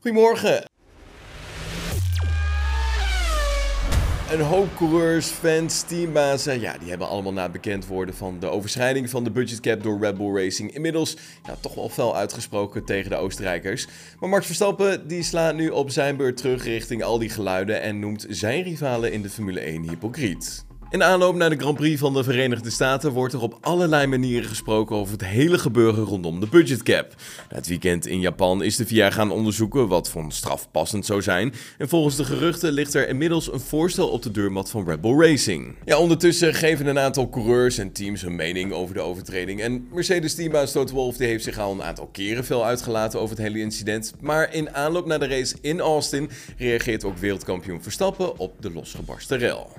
Goedemorgen. Een hoop coureurs, fans, teambazen, ja, die hebben allemaal na bekend worden van de overschrijding van de budgetcap door Red Bull Racing inmiddels ja, toch wel fel uitgesproken tegen de Oostenrijkers. Maar Max Verstappen die slaat nu op zijn beurt terug richting al die geluiden en noemt zijn rivalen in de Formule 1 hypocriet. In aanloop naar de Grand Prix van de Verenigde Staten wordt er op allerlei manieren gesproken over het hele gebeuren rondom de budgetcap. Het weekend in Japan is de VIA gaan onderzoeken wat voor straf passend zou zijn. En volgens de geruchten ligt er inmiddels een voorstel op de deurmat van Red Bull Racing. Ja, ondertussen geven een aantal coureurs en teams hun mening over de overtreding. En Mercedes-teambaas Toto Wolff heeft zich al een aantal keren veel uitgelaten over het hele incident. Maar in aanloop naar de race in Austin reageert ook wereldkampioen Verstappen op de losgebarsten rel.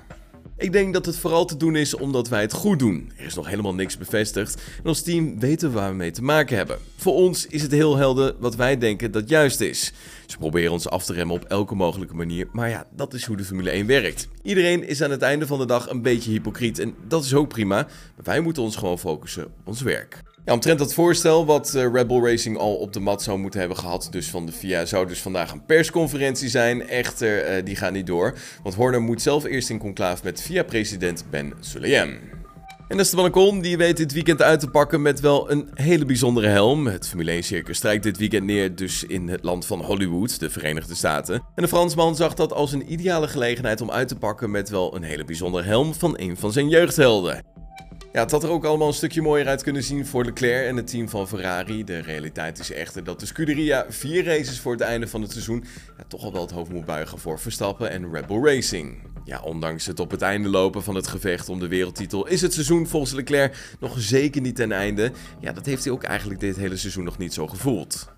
Ik denk dat het vooral te doen is omdat wij het goed doen. Er is nog helemaal niks bevestigd en als team weten we waar we mee te maken hebben. Voor ons is het heel helder wat wij denken dat juist is. Ze proberen ons af te remmen op elke mogelijke manier, maar ja, dat is hoe de Formule 1 werkt. Iedereen is aan het einde van de dag een beetje hypocriet en dat is ook prima, maar wij moeten ons gewoon focussen op ons werk. Ja, omtrent dat voorstel wat uh, Red Bull Racing al op de mat zou moeten hebben gehad, dus van de FIA, zou dus vandaag een persconferentie zijn. Echter, uh, die gaat niet door, want Horner moet zelf eerst in conclave met FIA-president Ben Sulayem. En Esteban Ocon die weet dit weekend uit te pakken met wel een hele bijzondere helm. Het Formule 1 circus strijkt dit weekend neer dus in het land van Hollywood, de Verenigde Staten. En de Fransman zag dat als een ideale gelegenheid om uit te pakken met wel een hele bijzondere helm van een van zijn jeugdhelden. Ja, het had er ook allemaal een stukje mooier uit kunnen zien voor Leclerc en het team van Ferrari. De realiteit is echter dat de Scuderia vier races voor het einde van het seizoen ja, toch al wel het hoofd moet buigen voor Verstappen en Red Bull Racing. Ja, ondanks het op het einde lopen van het gevecht om de wereldtitel is het seizoen volgens Leclerc nog zeker niet ten einde. Ja, dat heeft hij ook eigenlijk dit hele seizoen nog niet zo gevoeld.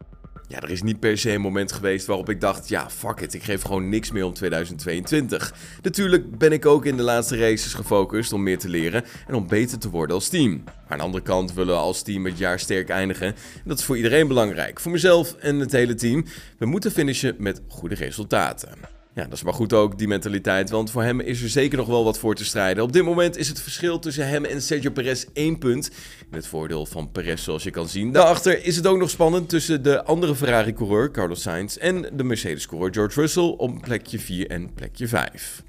Ja, er is niet per se een moment geweest waarop ik dacht, ja, fuck it, ik geef gewoon niks meer om 2022. Natuurlijk ben ik ook in de laatste races gefocust om meer te leren en om beter te worden als team. Maar aan de andere kant willen we als team het jaar sterk eindigen. En dat is voor iedereen belangrijk, voor mezelf en het hele team. We moeten finishen met goede resultaten. Ja, dat is maar goed ook, die mentaliteit, want voor hem is er zeker nog wel wat voor te strijden. Op dit moment is het verschil tussen hem en Sergio Perez één punt. In het voordeel van Perez, zoals je kan zien. Daarachter is het ook nog spannend tussen de andere Ferrari-coureur, Carlos Sainz, en de Mercedes-coureur George Russell om plekje 4 en plekje 5.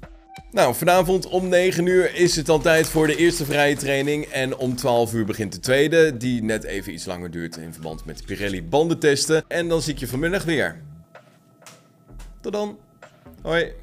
Nou, vanavond om 9 uur is het dan tijd voor de eerste vrije training. En om 12 uur begint de tweede, die net even iets langer duurt in verband met Pirelli bandentesten. En dan zie ik je vanmiddag weer. Tot dan. Ouais.